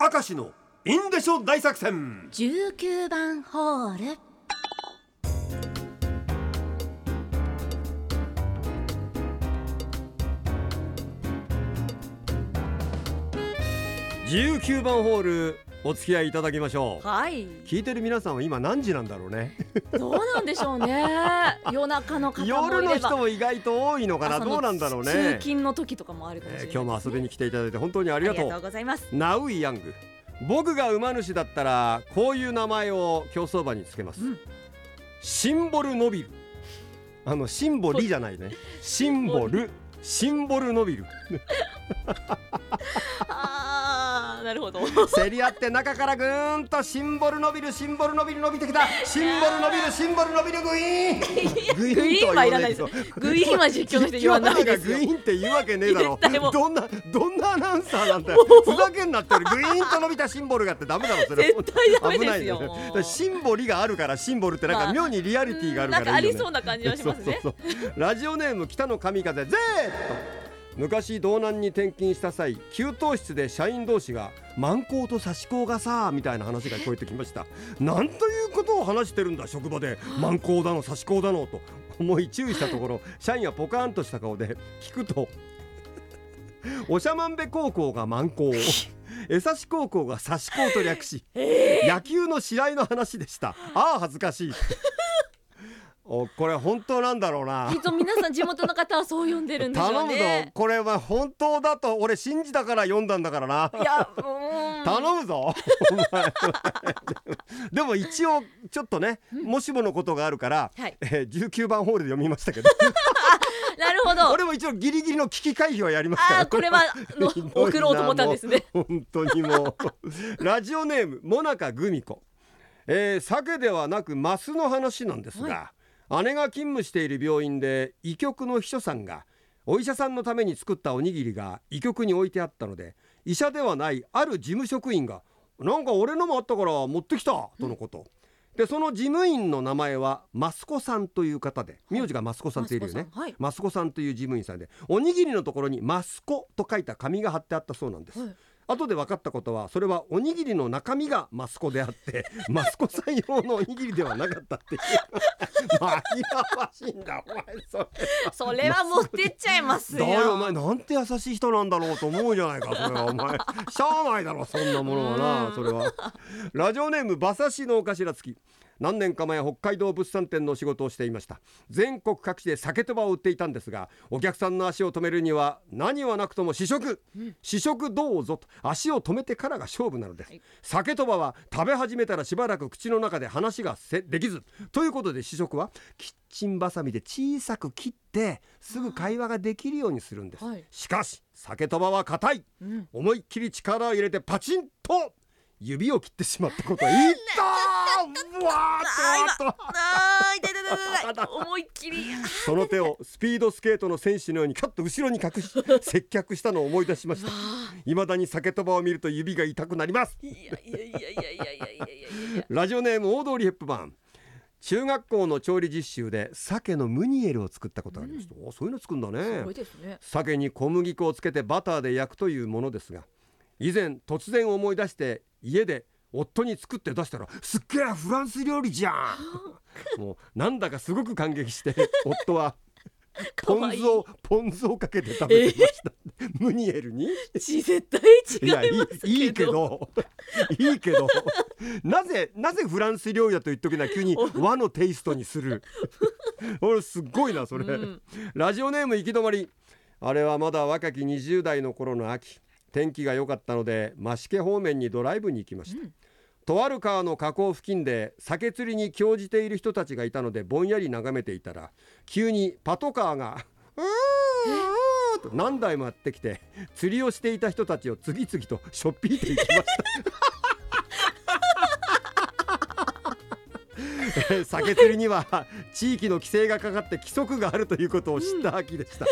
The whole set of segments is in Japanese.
明石のインデショ大作戦。19番ホール。19番ホールお付き合いいただきましょう。はい。聞いてる皆さんは今何時なんだろうね。どうなんでしょうね。夜中の方夜の人も意外と多いのかな。どうなんだろう通ね、勤の時とかもあるかもしれないえー今日も遊びに来ていただいて本当にあありがとうございます。ナウイヤング。僕が馬主だったらこういう名前を競走馬につけます、うん。シンボルノビル。あのシンボリじゃないね。シンボル。シンボルノビル。あ ーなるほど。競り合って中からぐーんとシンボル伸びるシンボル伸びる伸びてきた。シンボル伸びるシンボル伸びるグイーン。ググイーンはいらないですグイーンは実況の人言わないですグイーンって言うわけねえだろ。どんなどんなアナウンサーなんだよふざけんなってるグイーンと伸びたシンボルがってダメだろそれ絶対危ですよ。ないよ。シンボリがあるからシンボルってなんかまあ妙にリアリティがあるからありそうな感じはしますね。ラジオネーム北の神風ゼー昔道南に転勤した際給湯室で社員同士が満行と差し子がさみたいな話が聞こえてきました。なんということを話してるんだ職場で。満行だの差し子だのと思い注意したところ社員はポカーンとした顔で聞くとおしゃまんべ高校が満行 江差高校が差し子と略し野球の試合の話でした。ああ恥ずかしいおこれ本当なんだろうな。きっと皆さん地元の方はそう呼んでるんでしょ 頼むぞ。うねこれは本当だと俺信じたから読んだんだからな。いやも う頼むぞ。でも一応ちょっとねもしものことがあるから、はい。えー19番ホールで読みましたけど。なるほど。俺も一応ギリギリの危機回避はやりますから。これはの送ろうと思ったんですね。もう本当にもう。ラジオネームモナカグミコ、えー、鮭ではなくマスの話なんですが、姉が勤務している病院で医局の秘書さんがお医者さんのために作ったおにぎりが医局に置いてあったので医者ではないある事務職員が「なんか俺のもあったから持ってきた」とのこと。でその事務員の名前はマスコさんという方で名字がマスコさんっているよね、マスコさんという事務員さんでおにぎりのところにマスコと書いた紙が貼ってあったそうなんです、はい後で分かったことはそれはおにぎりの中身がマスコであってマスコさん用のおにぎりではなかったっていう。紛らわしいんだお前それそれは持ってっちゃいますよ。だよお前なんて優しい人なんだろうと思うじゃないかそれはお前。しゃあないだろそんなものはうなんそれは。ラジオネーム馬刺しのお頭付き何年か前北海道物産展の仕事をしていました。全国各地で酒とばを売っていたんですがお客さんの足を止めるには何はなくとも試食、試食どうぞと足を止めてからが勝負なのです、はい。酒とばは食べ始めたらしばらく口の中で話がせできず。ということで試食はキッチンバサミで小さく切ってすぐ会話ができるようにするんです、はい。しかし酒とばは硬い。うん。思いっきり力を入れてパチンと指を切ってしまったことい。ったーうわーっとわーっとあー痛い痛い痛い痛い。思いっきり。その手をスピードスケートの選手のようにカッと後ろに隠し接客したのを思い出しました。未だに酒とばを見ると指が痛くなります。いやいやいやいやいやいやいやいや。ラジオネーム大通りヘップバーン。中学校の調理実習で鮭のムニエルを作ったことがありました、おそういうの作るんだね。ね。鮭に小麦粉をつけてバターで焼くというものですが以前突然思い出して家で夫に作って出したらすっげえフランス料理じゃん。もうなんだかすごく感激して 夫はポン酢をポン酢をかけて食べてました、ムニエルに？ち絶対いやい違いますけど。いいいけど いいけどなぜなぜフランス料理だと言っときな急に和のテイストにする。俺すっごいなそれ、うん。ラジオネーム行き止まり。あれはまだ若き20代の頃の秋天気が良かったので増毛方面にドライブに行きました、とある川の河口付近で酒釣りに興じている人たちがいたのでぼんやり眺めていたら急にパトカーが「うーんうーん」と何台もやってきて釣りをしていた人たちを次々としょっぴいていきましたー 酒釣りには地域の規制がかかって規則があるということを知った秋でした、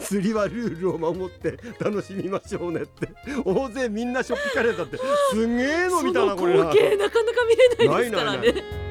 釣りはルールを守って楽しみましょうねって。大勢みんなしょっぴかれたって。すげえの見たなこれな。光景なかなか見れないですからないないない。ね